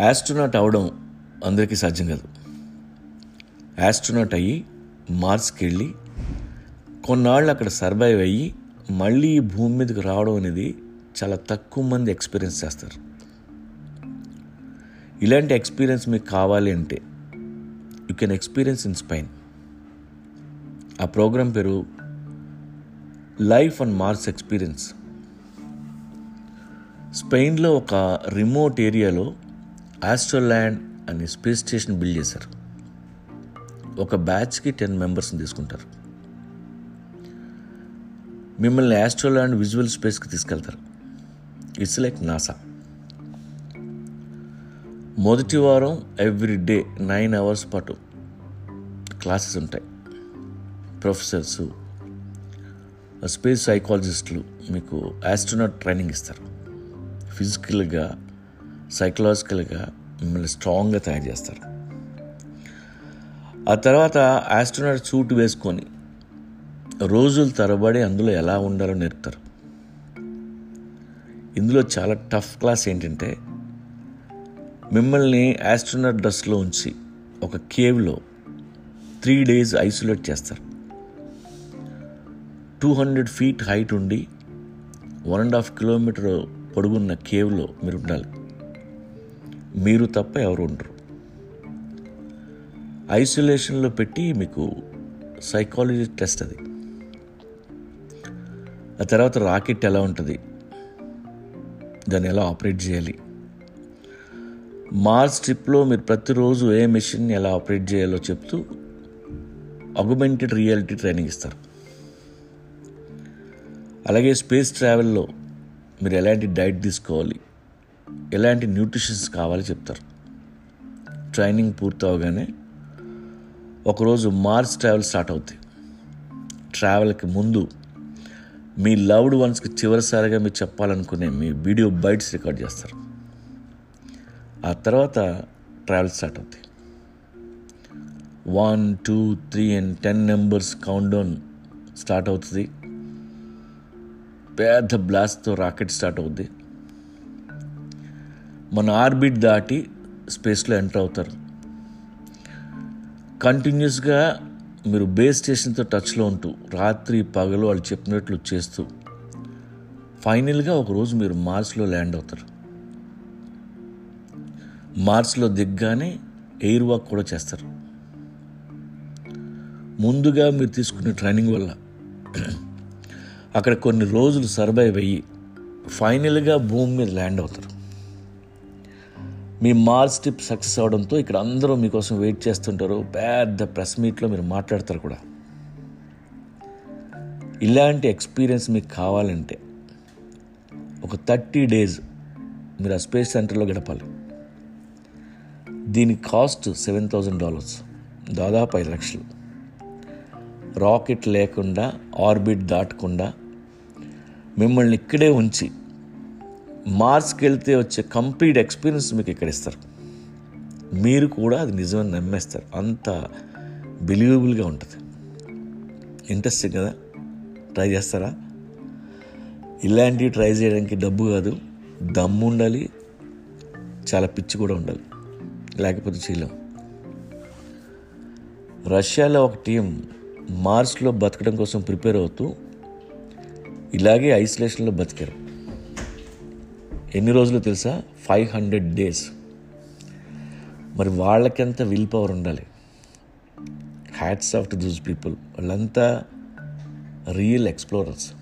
Astronaut అవడం అందరికీ సాధ్యం కాదు. యాస్ట్రోనాట్ అయ్యి మార్స్కి వెళ్ళి కొన్నాళ్ళు అక్కడ సర్వైవ్ అయ్యి మళ్ళీ భూమి మీదకి రావడం అనేది చాలా తక్కువ మంది ఎక్స్పీరియన్స్ చేస్తారు. ఇలాంటి ఎక్స్పీరియన్స్ మీకు కావాలి అంటే you can experience in Spain ఆ ప్రోగ్రాం పేరు లైఫ్ అండ్ మార్స్ ఎక్స్పీరియన్స్ స్పెయిన్లో ఒక రిమోట్ ఏరియాలో ఆస్ట్రోల్యాండ్ అనే స్పేస్ స్టేషన్ బిల్డ్ చేశారు. ఒక బ్యాచ్కి టెన్ మెంబర్స్ని తీసుకుంటారు. మిమ్మల్ని ఆస్ట్రోల్యాండ్ విజువల్ స్పేస్కి తీసుకెళ్తారు. ఇట్స్ లైక్ నాసా మొదటి వారం ఎవ్రీ డే నైన్ అవర్స్ పాటు క్లాసెస్ ఉంటాయి. ప్రొఫెసర్స్ స్పేస్ సైకాలజిస్టులు మీకు ఆస్ట్రోనాట్ ట్రైనింగ్ ఇస్తారు. ఫిజికల్గా సైకలాజికల్గా మిమ్మల్ని స్ట్రాంగ్గా తయారు చేస్తారు. ఆ తర్వాత ఆస్ట్రోనాట్ సూట్ వేసుకొని రోజుల తరబడి అందులో ఎలా ఉండాలో నేర్పుతారు. ఇందులో చాలా టఫ్ క్లాస్ ఏంటంటే మిమ్మల్ని ఆస్ట్రోనాట్ డ్రెస్లో ఉంచి ఒక కేవ్లో త్రీ డేస్ ఐసోలేట్ చేస్తారు. టూ హండ్రెడ్ ఫీట్ హైట్ ఉండి వన్ అండ్ హాఫ్ కిలోమీటర్ పొడుగున్న కేవ్లో మీరు ఉండాలి. మీరు తప్ప ఎవరు ఉండరు. ఐసోలేషన్లో పెట్టి మీకు సైకాలజీ టెస్ట్ అది. ఆ తర్వాత రాకెట్ ఎలా ఉంటుంది? దాన్ని ఎలా ఆపరేట్ చేయాలి? మార్స్ ట్రిప్లో మీరు ప్రతిరోజు ఏ మిషన్ ఎలా ఆపరేట్ చేయాలో చెప్తూ అగ్మెంటెడ్ రియాలిటీ ట్రైనింగ్ ఇస్తారు. అలాగే స్పేస్ ట్రావెల్లో మీరు ఎలాంటి డైట్ తీసుకోవాలి? ఎలాంటి న్యూట్రిషన్స్ కావాలి చెప్తారు. ట్రైనింగ్ పూర్తవగానే ఒకరోజు మార్స్ ట్రావెల్ స్టార్ట్ అవుతాయి ట్రావెల్కి ముందు మీ లవ్డ్ వన్స్కి చివరిసారిగా మీరు చెప్పాలనుకునే మీ వీడియో బైట్స్ రికార్డ్ చేస్తారు. ఆ తర్వాత ట్రావెల్ స్టార్ట్ అవుతాయి one two three and ten numbers count down start అవుతుంది పెద్ద బ్లాస్ట్తో రాకెట్ స్టార్ట్ అవుద్ది. మన ఆర్బిట్ దాటి స్పేస్లో ఎంటర్ అవుతారు. కంటిన్యూస్గా మీరు బేస్ స్టేషన్తో టచ్లో ఉంటూ రాత్రి పగలు వాళ్ళు చెప్పినట్లు చేస్తూ ఫైనల్గా ఒకరోజు మీరు మార్స్లో ల్యాండ్ అవుతారు. మార్స్లో దిగ్గానే ఎయిర్ వాక్ కూడా చేస్తారు. ముందుగా మీరు తీసుకునే ట్రైనింగ్ వల్ల అక్కడ కొన్ని రోజులు సర్వైవ్ అయ్యి ఫైనల్గా భూమి మీద ల్యాండ్ అవుతారు. మీ మార్స్ ట్రిప్ సక్సెస్ అవడంతో ఇక్కడ అందరూ మీకోసం వెయిట్ చేస్తుంటారు. పెద్ద ప్రెస్ మీట్లో మీరు మాట్లాడతారు కూడా. ఇలాంటి ఎక్స్పీరియన్స్ మీకు కావాలంటే ఒక థర్టీ డేస్ మీరు ఆ స్పేస్ సెంటర్లో గడపాలి. దీని కాస్ట్ సెవెన్ థౌజండ్ డాలర్స్. దాదాపు ఐదు లక్షలు. రాకెట్ లేకుండా ఆర్బిట్ దాటకుండా మిమ్మల్ని ఇక్కడే ఉంచి మార్స్కి వెళ్తే వచ్చే కంప్లీట్ ఎక్స్పీరియన్స్ మీకు ఇక్కడ ఇస్తారు. మీరు కూడా అది నిజమని నమ్మేస్తారు. అంత బిలీవబుల్గా ఉంటుంది. ఇంట్రెస్టింగ్ కదా? ట్రై చేస్తారా? ఇలాంటివి ట్రై చేయడానికి డబ్బు కాదు. దమ్ము ఉండాలి. చాలా పిచ్చి కూడా ఉండాలి. లేకపోతే చేయలేం. రష్యాలో ఒక టీం మార్స్లో బతకడం కోసం ప్రిపేర్ అవుతూ ఇలాగే ఐసోలేషన్లో బతికారు. ఎన్ని రోజులు తెలుసా? Five hundred days. మరి వాళ్ళకెంత విల్ పవర్ ఉండాలి? Hats off to those people. వాళ్ళంతా రియల్ ఎక్స్ప్లోరర్స్.